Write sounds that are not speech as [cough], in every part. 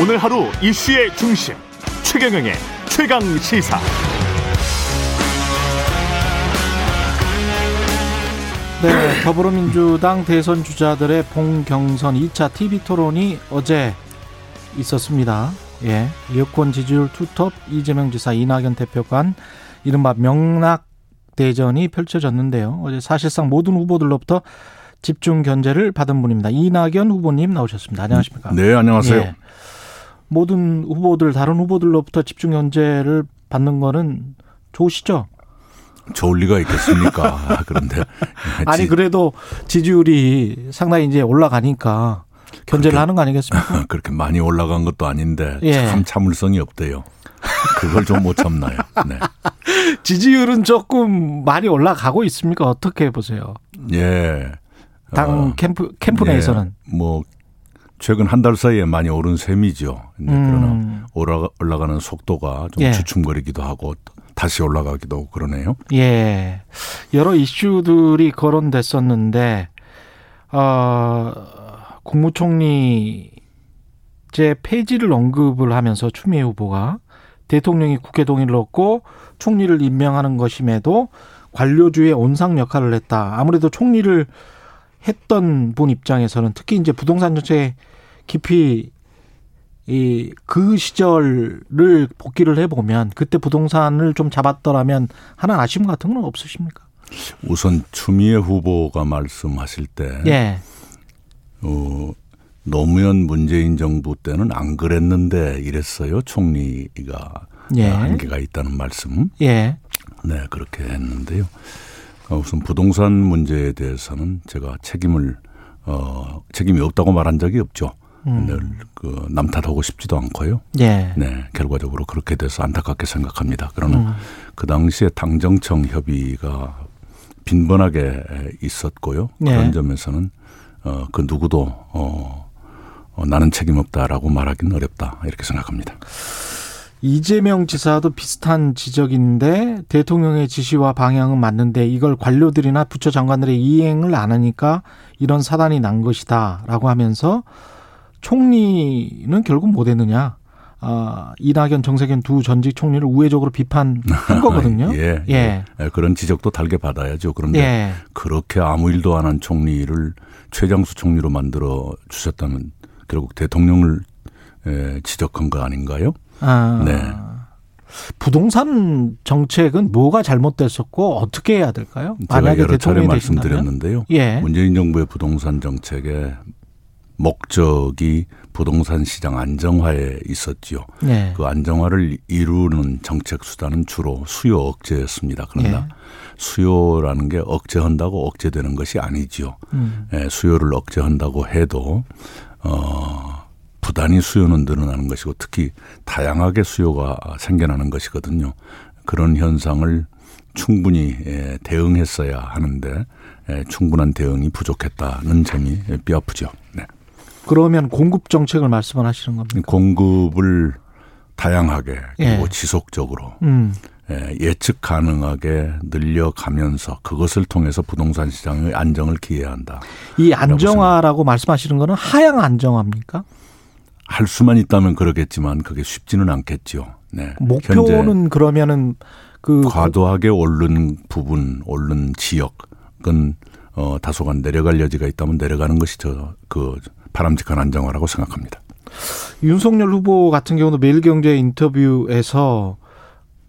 오늘 하루 이슈의 중심 최경영의 최강 시사. 네, 더불어민주당 대선 주자들의 봉경선 2차 TV 토론이 어제 있었습니다. 예, 여권 지지율 투톱 이재명 지사 이낙연 대표 간 이른바 명락 대전이 펼쳐졌는데요. 어제 사실상 모든 후보들로부터 집중 견제를 받은 분입니다. 이낙연 후보님 나오셨습니다. 안녕하십니까? 네, 안녕하세요. 예, 모든 후보들 다른 후보들로부터 집중 견제를 받는 거는 좋으시죠? 좋을 리가 있겠습니까? [laughs] 그런데 아니 그래도 지지율이 상당히 이제 올라가니까 견제를 그렇게, 하는 거 아니겠습니까? [laughs] 그렇게 많이 올라간 것도 아닌데 예. 참 참을성이 없대요. 그걸 좀 못 참나요. 네. [laughs] 지지율은 조금 많이 올라가고 있습니까? 어떻게 보세요? 예. 당 어, 캠프 캠프 내에서는 예. 뭐 최근 한 달 사이에 많이 오른 셈이죠. 네, 음. 그러나 올라가, 는 속도가 좀 예. 주춤거리기도 하고 다시 올라가기도 하고 그러네요. 예. 여러 이슈들이 거론됐었는데 어, 국무총리 제 폐지를 언급을 하면서 추미애 후보가 대통령이 국회 동의를 얻고 총리를 임명하는 것임에도 관료주의 온상 역할을 했다. 아무래도 총리를 했던 분 입장에서는 특히 이제 부동산 정책 깊이 이 그 시절을 복귀를 해보면 그때 부동산을 좀 잡았더라면 하는 아쉬움 같은 건 없으십니까? 우선 추미애 후보가 말씀하실 때, 예. 어, 노무현 문재인 정부 때는 안 그랬는데 이랬어요. 총리가 예. 한계가 있다는 말씀. 예. 네, 그렇게 했는데요. 어, 우선 부동산 문제에 대해서는 제가 책임을 어 책임이 없다고 말한 적이 없죠. 음. 늘그 남탓하고 싶지도 않고요. 예. 네, 결과적으로 그렇게 돼서 안타깝게 생각합니다. 그러나 음. 그 당시에 당정청 협의가 빈번하게 있었고요. 예. 그런 점에서는 어 그 누구도 어, 어 나는 책임 없다라고 말하기는 어렵다 이렇게 생각합니다. 이재명 지사도 비슷한 지적인데 대통령의 지시와 방향은 맞는데 이걸 관료들이나 부처 장관들의 이행을 안 하니까 이런 사단이 난 것이다라고 하면서 총리는 결국 못 했느냐. 아, 이낙연, 정세균 두 전직 총리를 우회적으로 비판한 [laughs] 거거든요. 예, 예. 예. 그런 지적도 달게 받아야죠. 그런데 예. 그렇게 아무 일도 안 한 총리를 최장수 총리로 만들어 주셨다면 결국 대통령을 예, 지적한 거 아닌가요? 아. 네. 부동산 정책은 뭐가 잘못됐었고 어떻게 해야 될까요? 만약에 여러 차례 말씀드렸는데요. 예. 문재인 정부의 부동산 정책의 목적이 부동산 시장 안정화에 있었지요. 예. 그 안정화를 이루는 정책 수단은 주로 수요 억제였습니다. 그러나 예. 수요라는 게 억제한다고 억제되는 것이 아니지요. 음. 예, 수요를 억제한다고 해도 어 부단히 수요는 늘어나는 것이고 특히 다양하게 수요가 생겨나는 것이거든요. 그런 현상을 충분히 예, 대응했어야 하는데 예, 충분한 대응이 부족했다는 점이 뼈아프죠. 네. 그러면 공급 정책을 말씀을 하시는 겁니까? 공급을 다양하게 그리고 예. 지속적으로 음. 예측 가능하게 늘려가면서 그것을 통해서 부동산 시장의 안정을 기해한다. 이 안정화라고 말씀하시는 거는 하향 안정화입니까? 할 수만 있다면 그러겠지만 그게 쉽지는 않겠죠. 네. 목표는 그러면은 그 과도하게 오른 부분, 오른 지역은 어 다소간 내려갈 여지가 있다면 내려가는 것이 저 그 바람직한 안정화라고 생각합니다. 윤석열 후보 같은 경우도 매일경제 인터뷰에서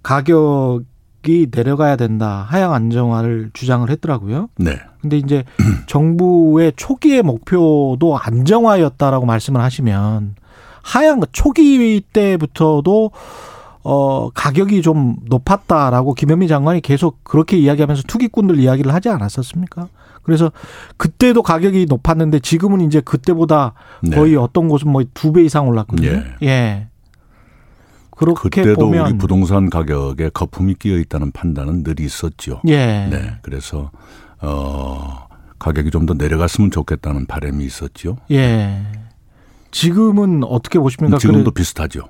가격이 내려가야 된다. 하향 안정화를 주장을 했더라고요. 네. 근데 이제 [clears throat] 정부의 초기의 목표도 안정화였다라고 말씀을 하시면 하향 초기 때부터도 어 가격이 좀 높았다라고 김현미 장관이 계속 그렇게 이야기하면서 투기꾼들 이야기를 하지 않았었습니까? 그래서 그때도 가격이 높았는데 지금은 이제 그때보다 네. 거의 어떤 곳은 뭐 두 배 이상 올랐거든요. 예. 예. 그렇게 그때도 보면 우리 부동산 가격에 거품이 끼어 있다는 판단은 늘 있었죠. 예. 네. 그래서 어 가격이 좀 더 내려갔으면 좋겠다는 바람이 있었죠. 예. 지금은 어떻게 보십니까? 지금도 비슷하죠.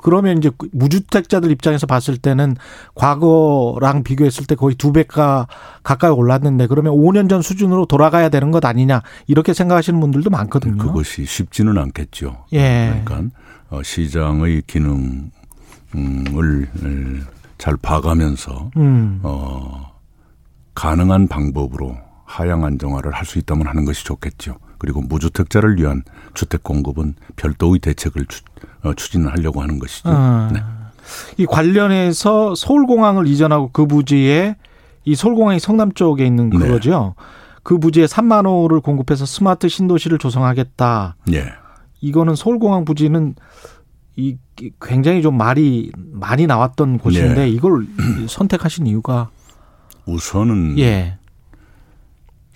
그러면 이제 무주택자들 입장에서 봤을 때는 과거랑 비교했을 때 거의 두 배가 가까이 올랐는데 그러면 5년 전 수준으로 돌아가야 되는 것 아니냐 이렇게 생각하시는 분들도 많거든요. 그것이 쉽지는 않겠죠. 예. 그러니까 어, 시장의 기능을 잘 봐가면서 음. 어, 가능한 방법으로 하향 안정화를 할 수 있다면 하는 것이 좋겠죠. 그리고 무주택자를 위한 주택 공급은 별도의 대책을 추, 어, 진을 하려고 하는 것이죠. 아, 네. 이 관련해서 서울공항을 이전하고 그 부지에 이 서울공항이 성남 쪽에 있는 네. 그거죠. 네. 그 부지에 3만 호를 공급해서 스마트 신도시를 조성하겠다. 네. 이거는 서울공항 부지는 이 굉장히 좀 말이 많이 나왔던 곳인데 네. 이걸 선택하신 이유가 우선은 예.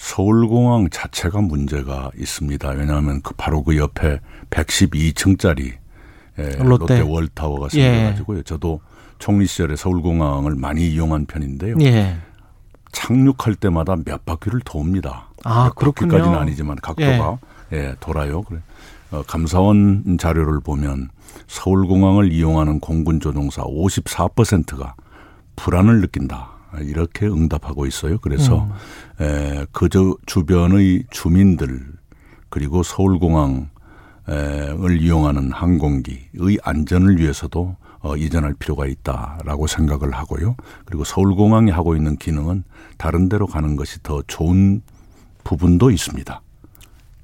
서울공항 자체가 문제가 있습니다. 왜냐하면 그 바로 그 옆에 112층짜리 예, 롯데, 롯데 월타워가 생겨가지고요. 예. 저도 총리 시절에 서울공항을 많이 이용한 편인데요. 예. 착륙할 때마다 몇 바퀴를 돕니다. 아, 그렇군요. 아니지만 각도가 예. 예, 돌아요. 그래. 어, 감사원 자료를 보면 서울공항을 이용하는 공군 조종사 54%가 불안을 느낀다. 이렇게 응답하고 있어요. 그래서 음. 에, 그저 주변의 주민들 그리고 서울공항 을 이용하는 항공기의 안전을 위해서도 어, 이전할 필요가 있다라고 생각을 하고요. 그리고 서울공항이 하고 있는 기능은 다른 데로 가는 것이 더 좋은 부분도 있습니다.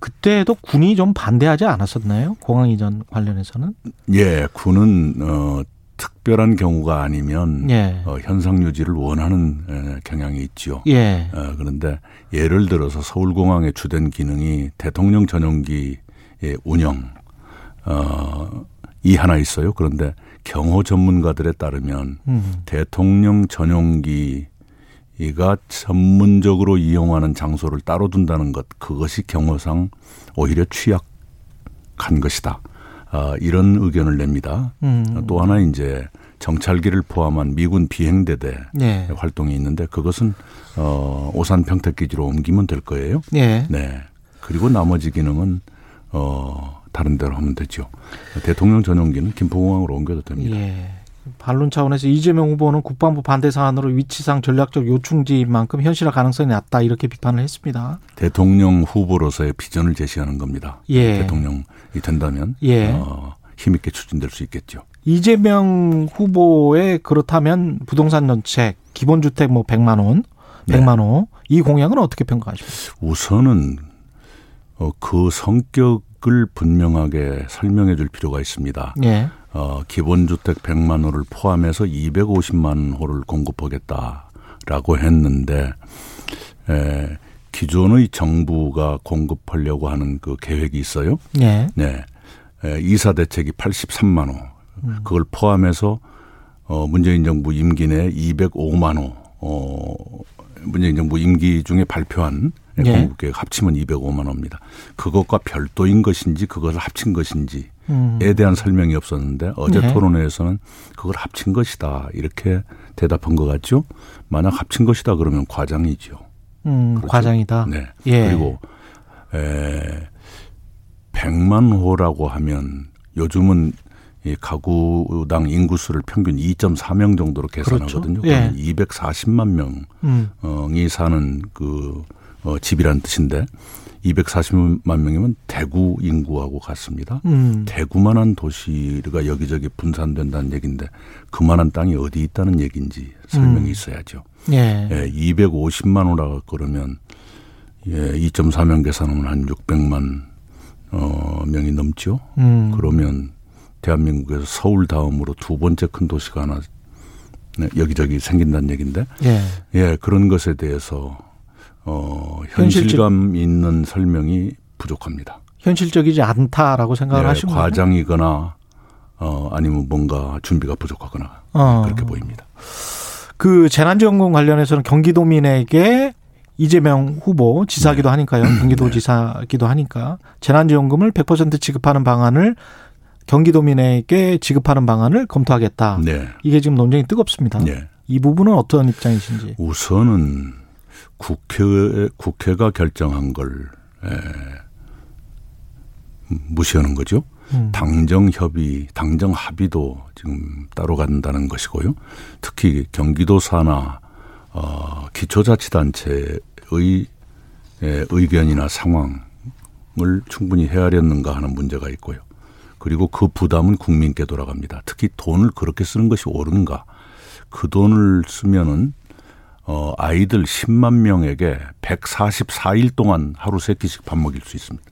그때도 군이 좀 반대하지 않았었나요? 공항 이전 관련해서는? 예, 군은 어 특별한 경우가 아니면 예. 어, 현상 유지를 원하는 에, 경향이 있지요. 예. 어, 그런데 예를 들어서 서울공항의 주된 기능이 대통령 전용기 운영 어, 이 하나 있어요. 그런데 경호 전문가들에 따르면 음. 대통령 전용기가 전문적으로 이용하는 장소를 따로 둔다는 것 그것이 경호상 오히려 취약한 것이다. 아, 이런 의견을 냅니다. 음. 또 하나 이제 정찰기를 포함한 미군 비행대대 네. 활동이 있는데 그것은 어, 오산 평택 기지로 옮기면 될 거예요. 네. 네. 그리고 나머지 기능은 어, 다른 데로 하면 되죠. 대통령 전용기는 김포공항으로 옮겨도 됩니다. 예. 반론 차원에서 이재명 후보는 국방부 반대 사안으로 위치상 전략적 요충지인 만큼 현실화 가능성이 낮다 이렇게 비판을 했습니다. 대통령 후보로서의 비전을 제시하는 겁니다. 예. 대통령이 된다면 예. 어, 힘있게 추진될 수 있겠죠. 이재명 후보의 그렇다면 부동산 정책, 기본주택 뭐 100만 원, 100만 원, 이 공약은 어떻게 평가하십니까? 우선은 어, 그 성격을 분명하게 설명해 줄 필요가 있습니다. 예. 어, 기본주택 100만 호를 포함해서 250만 호를 공급하겠다라고 했는데 에, 기존의 정부가 공급하려고 하는 그 계획이 있어요. 예. 네. 에, 이사 대책이 83만 호. 음. 그걸 포함해서 어, 문재인 정부 임기 내 205만 호. 어, 문재인 정부 임기 중에 발표한 예. 공급계획 합치면 205만 원입니다. 그것과 별도인 것인지 그것을 합친 것인지에 음. 대한 설명이 없었는데 어제 네. 토론회에서는 그걸 합친 것이다 이렇게 대답한 것 같죠. 만약 합친 것이다 그러면 과장이죠. 음, 그렇죠? 과장이다. 네. 예. 그리고 에 100만 호라고 하면 요즘은 이 가구당 인구수를 평균 2.4명 정도로 계산하거든요. 그렇죠. 예. 240만 명이 음. 사는 그 어, 집이라는 뜻인데 240만 명이면 대구 인구하고 같습니다. 음. 대구만한 도시가 여기저기 분산된다는 얘기인데 그만한 땅이 어디 있다는 얘기인지 설명이 음. 있어야죠. 예. 예 250만 호라 그러면 예, 2.4명 계산하면 한 600만 어, 명이 넘죠. 음. 그러면 대한민국에서 서울 다음으로 두 번째 큰 도시가 하나 네, 여기저기 생긴다는 얘기인데 예. 예, 그런 것에 대해서 어, 현실감 있는 설명이 부족합니다. 현실적이지 않다라고 생각을 네, 하시고 과장이거나 어, 아니면 뭔가 준비가 부족하거나 어. 그렇게 보입니다. 그 재난지원금 관련해서는 경기도민에게 이재명 후보 지사기도 네. 하니까요. 경기도지사기도 네. 하니까 재난지원금을 100% 지급하는 방안을 경기도민에게 지급하는 방안을 검토하겠다. 네. 이게 지금 논쟁이 뜨겁습니다. 네. 이 부분은 어떤 입장이신지? 우선은 국회 국회가 결정한 걸 에, 무시하는 거죠. 음. 당정 협의, 당정 합의도 지금 따로 간다는 것이고요. 특히 경기도 사나 어, 기초자치단체의 예, 의견이나 상황을 충분히 헤아렸는가 하는 문제가 있고요. 그리고 그 부담은 국민께 돌아갑니다. 특히 돈을 그렇게 쓰는 것이 옳은가? 그 돈을 쓰면은 어, 아이들 10만 명에게 144일 동안 하루 세 끼씩 밥 먹일 수 있습니다.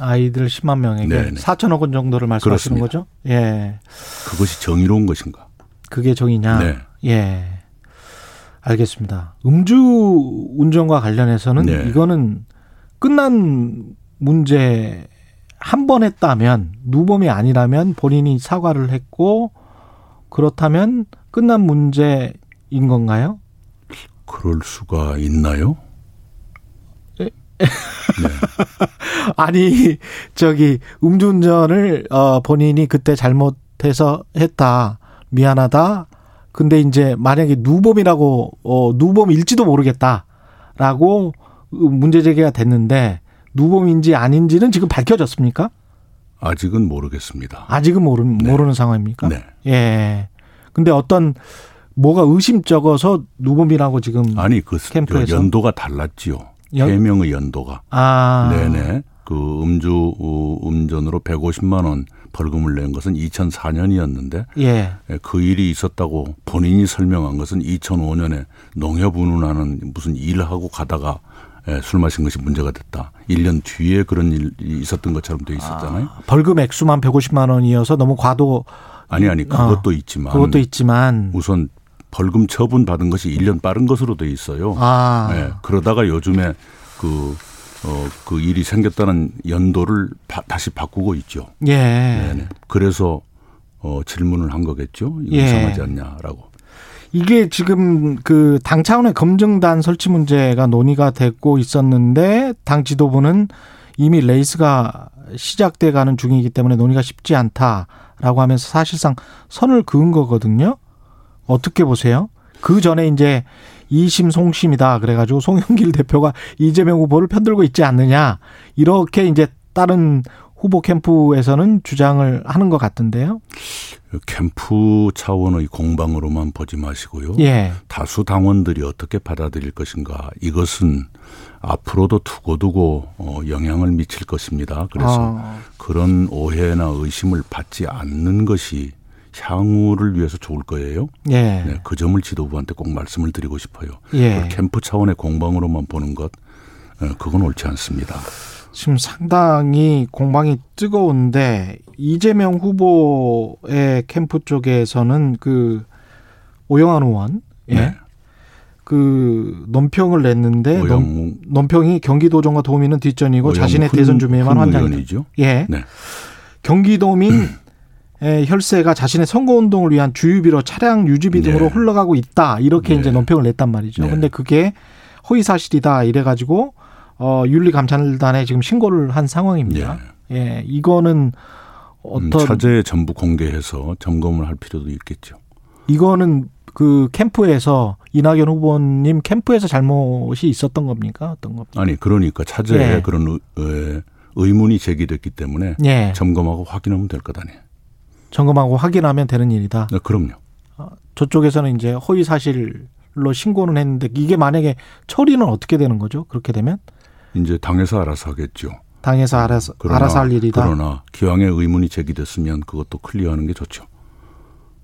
아이들 10만 명에게 네네. 4천억 원 정도를 말씀하시는 그렇습니다. 거죠? 예. 그것이 정의로운 것인가? 그게 정의냐? 네. 예. 알겠습니다. 음주 운전과 관련해서는 네. 이거는 끝난 문제 한 번 했다면 누범이 아니라면 본인이 사과를 했고 그렇다면 끝난 문제인 건가요? 그럴 수가 있나요? 네. [laughs] 아니 저기 음주운전을 어 본인이 그때 잘못해서 했다 미안하다 근데 이제 만약에 누범이라고 어 누범일지도 모르겠다라고 문제 제기가 됐는데 누범인지 아닌지는 지금 밝혀졌습니까? 아직은 모르겠습니다. 아직은 모르, 네. 모르는 상황입니까? 네. 예. 근데 어떤 뭐가 의심적어서 누범이라고 지금 아니 그 캠프에서 연도가 달랐지요. 연... 해명의 연도가. 아. 네네. 그 음주 운전으로 150만 원 벌금을 낸 것은 2004년이었는데 예. 예. 그 일이 있었다고 본인이 설명한 것은 2005년에 농협 운운하는 무슨 일을 하고 가다가 예, 술 마신 것이 문제가 됐다. 1년 뒤에 그런 일이 있었던 것처럼 돼 있었잖아요. 아, 벌금 액수만 150만 원이어서 너무 과도 아니 아니 그것도 어, 있지만 그것도 있지만 우선 벌금 처분 받은 것이 1년 빠른 것으로 돼 있어요. 아. 네, 그러다가 요즘에 그, 어, 그 일이 생겼다는 연도를 바, 다시 바꾸고 있죠. 예. 네네. 그래서 어, 질문을 한 거겠죠. 이거 예. 이상하지 않냐라고. 이게 지금 그 당 차원의 검증단 설치 문제가 논의가 됐고 있었는데 당 지도부는 이미 레이스가 시작돼 가는 중이기 때문에 논의가 쉽지 않다라고 하면서 사실상 선을 그은 거거든요. 어떻게 보세요? 그 전에 이제 이심 송심이다 그래가지고 송영길 [laughs] 대표가 이재명 후보를 편들고 있지 않느냐 이렇게 이제 다른 후보 캠프에서는 주장을 하는 것 같은데요. 캠프 차원의 공방으로만 보지 마시고요. 예. 다수 당원들이 어떻게 받아들일 것인가 이것은 앞으로도 두고두고 어, 영향을 미칠 것입니다. 그래서 아. 그런 오해나 의심을 받지 않는 것이 향후를 위해서 좋을 거예요. 예. 네, 그 점을 지도부한테 꼭 말씀을 드리고 싶어요. 예. 캠프 차원의 공방으로만 보는 것, 어, 그건 옳지 않습니다. 지금 상당히 공방이 뜨거운데 이재명 후보의 캠프 쪽에서는 그 오영환 의원, 예. 네. 그 논평을 냈는데 논, 논평이 경기도정과 도민은 뒷전이고 자신의 대선 주민만 환장이죠. 예. 네. 경기도민 [clears throat] 혈세가 자신의 선거 운동을 위한 주유비로 차량 유지비 등으로 네. 흘러가고 있다. 이렇게 네. 이제 논평을 냈단 말이죠. 네. 근데 그게 허위 사실이다. 이래 가지고 어 윤리감찰단에 지금 신고를 한 상황입니다. 네. 예, 이거는 어떤 음, 차제 전부 공개해서 점검을 할 필요도 있겠죠. 이거는 그 캠프에서 이낙연 후보님 캠프에서 잘못이 있었던 겁니까? 어떤 겁니까? 아니 그러니까 차제에 예. 그런 의 문이 제기됐기 때문에 예. 점검하고 확인하면 될것 아니에요. 점검하고 확인하면 되는 일이다. 네, 그럼요. 어, 저쪽에서는 이제 허위 사실로 신고는 했는데 이게 만약에 처리는 어떻게 되는 거죠? 그렇게 되면 이제 당에서 알아서 하겠죠. 당에서 알아서 그러나, 알아서 할 일이다. 그러나 기왕에 의문이 제기됐으면 그것도 클리어하는 게 좋죠.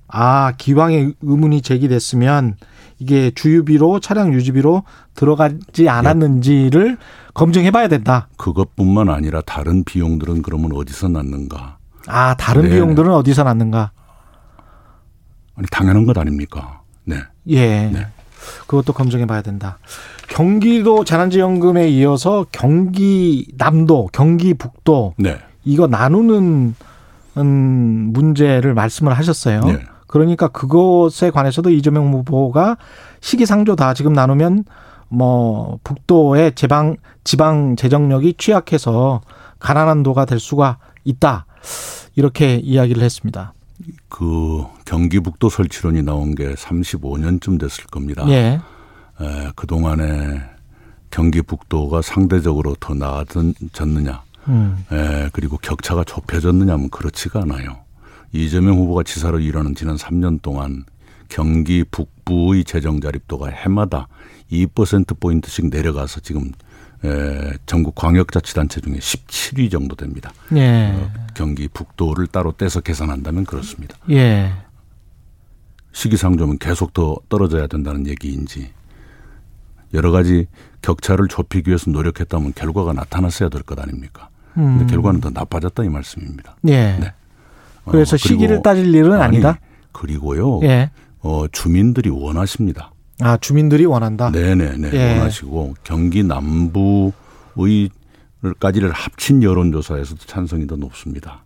아 기왕에 의문이 제기됐으면 이게 주유비로 차량 유지비로 들어가지 않았는지를 예. 검증해봐야 된다. 그것뿐만 아니라 다른 비용들은 그러면 어디서 났는가? 아, 다른 네. 비용들은 어디서 났는가? 아니, 당연한 것 아닙니까? 네. 예. 네. 그것도 검증해 봐야 된다. 경기도 재난지원금에 이어서 경기 남도, 경기 북도 네. 이거 나누는 음, 문제를 말씀을 하셨어요. 네. 그러니까 그것에 관해서도 이재명 후보가 시기상조다. 지금 나누면 뭐 북도의 지방 지방 재정력이 취약해서 가난한 도가 될 수가 있다. 이렇게 이야기를 했습니다. 그 경기북도 설치론이 나온 게 35년쯤 됐을 겁니다. 예. 에, 그동안에 경기북도가 상대적으로 더 나아졌느냐. 음. 에, 그리고 격차가 좁혀졌느냐면 그렇지가 않아요. 이재명 후보가 지사로 일하는 지난 3년 동안 경기 북부의 재정 자립도가 해마다 2% 포인트씩 내려가서 지금 에, 전국 광역자치단체 중에 17위 정도 됩니다. 예. 어, 경기 북도를 따로 떼서 계산한다면 그렇습니다. 예. 시기상조면 계속 더 떨어져야 된다는 얘기인지 여러 가지 격차를 좁히기 위해서 노력했다면 결과가 나타났어야 될 것 아닙니까? 음. 근데 결과는 더 나빠졌다 이 말씀입니다. 예. 네. 그래서 어, 시기를 따질 일은 아니, 아니다. 그리고요. 예. 어, 주민들이 원하십니다. 아, 주민들이 원한다? 네네네. 예. 원하시고 경기 남부의 까지를 합친 여론조사에서도 찬성이 더 높습니다.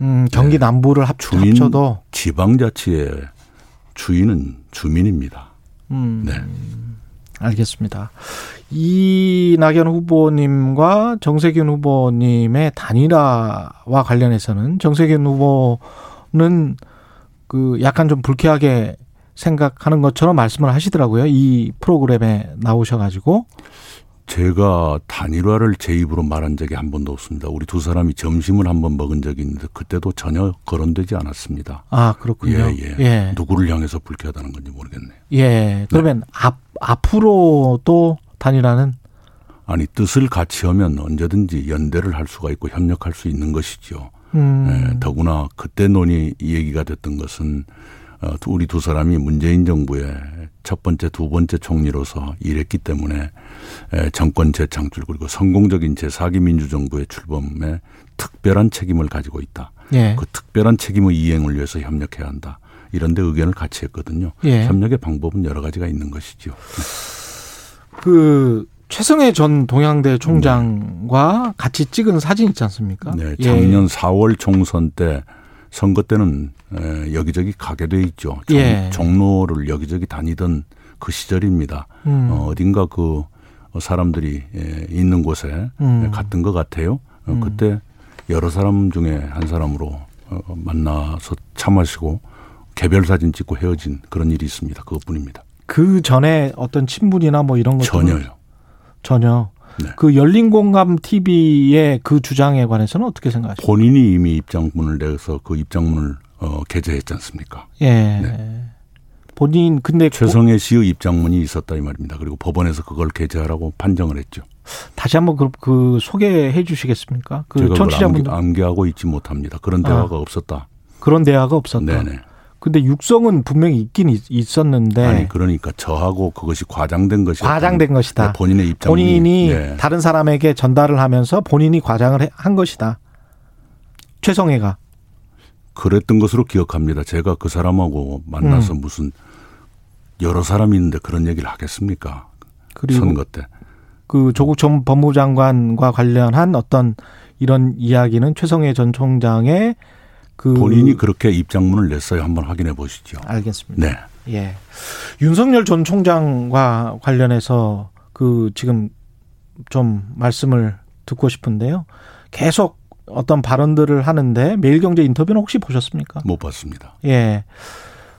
음, 경기 네. 남부를 합, 주민, 합쳐도 지방자치의 주인은 주민입니다. 음, 네. 알겠습니다. 이낙연 후보님과 정세균 후보님의 단일화와 관련해서는 정세균 후보는 그 약간 좀 불쾌하게 생각하는 것처럼 말씀을 하시더라고요. 이 프로그램에 나오셔가지고. 제가 단일화를 제 입으로 말한 적이 한 번도 없습니다. 우리 두 사람이 점심을 한 번 먹은 적이 있는데 그때도 전혀 거론되지 않았습니다. 아 그렇군요. 예, 예. 예. 누구를 향해서 불쾌하다는 건지 모르겠네요. 예. 그러면 네. 앞 앞으로도 단일화는 아니 뜻을 같이 하면 언제든지 연대를 할 수가 있고 협력할 수 있는 것이죠. 음. 예, 더구나 그때 논의 얘기가 됐던 것은 어, 우리 두 사람이 문재인 정부의 첫 번째, 두 번째 총리로서 일했기 때문에 정권 재창출 그리고 성공적인 제4기 민주정부의 출범에 특별한 책임을 가지고 있다. 예. 그 특별한 책임의 이행을 위해서 협력해야 한다. 이런 데 의견을 같이 했거든요. 예. 협력의 방법은 여러 가지가 있는 것이죠. 그 최성해 전 동양대 총장과 네. 같이 찍은 사진 있지 않습니까? 네, 작년 예. 4월 총선 때 선거 때는 여기저기 가게 돼 있죠. 종, 예. 종로를 여기저기 다니던 그 시절입니다. 음. 어, 어딘가 그 사람들이 있는 곳에 음. 갔던 것 같아요. 어, 음. 그때 여러 사람 중에 한 사람으로 어, 만나서 차 마시고 개별 사진 찍고 헤어진 그런 일이 있습니다. 그것뿐입니다. 그 전에 어떤 친분이나 뭐 이런 것 전혀요. 전혀. 네. 그 열린 공감 TV의 그 주장에 관해서는 어떻게 생각하십니까? 본인이 이미 입장문을 내서 그 입장문을 어, 게재했지 않습니까? 예. 네. 본인 근데 최성애 씨의 입장문이 있었다 이 말입니다. 그리고 법원에서 그걸 게재하라고 판정을 했죠. 다시 한번 그, 그 소개해 주시겠습니까? 그 청취자분들 암기, 하고 있지 못합니다. 그런 대화가 아, 없었다. 그런 대화가 없었다. 네네. 근데 육성은 분명히 있긴 있, 었는데 아니 그러니까 저하고 그것이 과장된 것이 과장된 것이다. 네, 본인의 입장 본인이 네. 다른 사람에게 전달을 하면서 본인이 과장을 한 것이다. 최성애가 그랬던 것으로 기억합니다. 제가 그 사람하고 만나서 음. 무슨 여러 사람이 있는데 그런 얘기를 하겠습니까? 그리고 선거 때. 그 조국 전 법무장관과 관련한 어떤 이런 이야기는 최성애 전 총장의 그 본인이 그렇게 입장문을 냈어요. 한번 확인해 보시죠. 알겠습니다. 네. 예. 윤석열 전 총장과 관련해서 그 지금 좀 말씀을 듣고 싶은데요. 계속 어떤 발언들을 하는데 매일경제 인터뷰는 혹시 보셨습니까? 못 봤습니다. 예.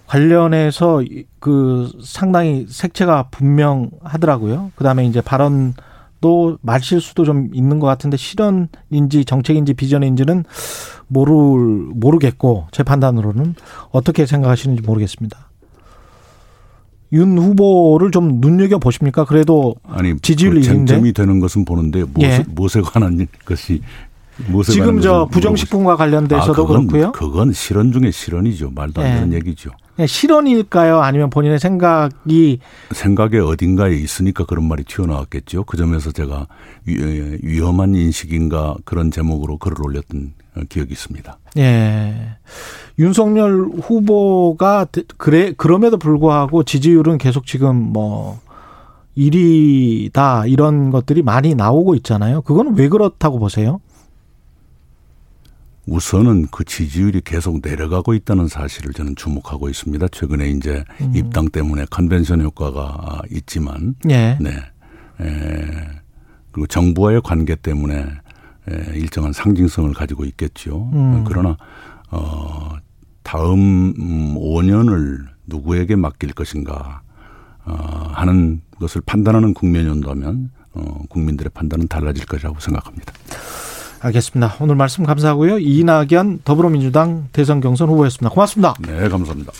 관련해서 그 상당히 색채가 분명하더라고요. 그 다음에 이제 발언 또 말실수도 좀 있는 것 같은데 실언인지 정책인지 비전인지는 모를 모르겠고 제 판단으로는 어떻게 생각하시는지 모르겠습니다. 윤 후보를 좀 눈여겨 보십니까? 그래도 아니 지지율 그 쟁점이 되는 것은 보는데 무엇에, 예. 무엇에 관한 것이 지금 저 부정식품과 관련돼서도 아, 그건, 그렇고요. 그건 실언 중에 실언이죠. 말도 안 예. 되는 얘기죠. 예, 실언일까요? 아니면 본인의 생각이 생각의 어딘가에 있으니까 그런 말이 튀어나왔겠죠. 그 점에서 제가 위험한 인식인가 그런 제목으로 글을 올렸던 기억이 있습니다. 예. 윤석열 후보가 그래 그럼에도 불구하고 지지율은 계속 지금 뭐 1위다 이런 것들이 많이 나오고 있잖아요. 그건 왜 그렇다고 보세요? 우선은 그 지지율이 계속 내려가고 있다는 사실을 저는 주목하고 있습니다. 최근에 이제 음. 입당 때문에 컨벤션 효과가 있지만, 예. 네, 에, 그리고 정부와의 관계 때문에 에, 일정한 상징성을 가지고 있겠죠. 음. 그러나 어, 다음 5년을 음, 누구에게 맡길 것인가 어, 하는 것을 판단하는 국면이 온다면 어, 국민들의 판단은 달라질 것이라고 생각합니다. 알겠습니다. 오늘 말씀 감사하고요. 이낙연 더불어민주당 대선 경선 후보였습니다. 고맙습니다. 네, 감사합니다.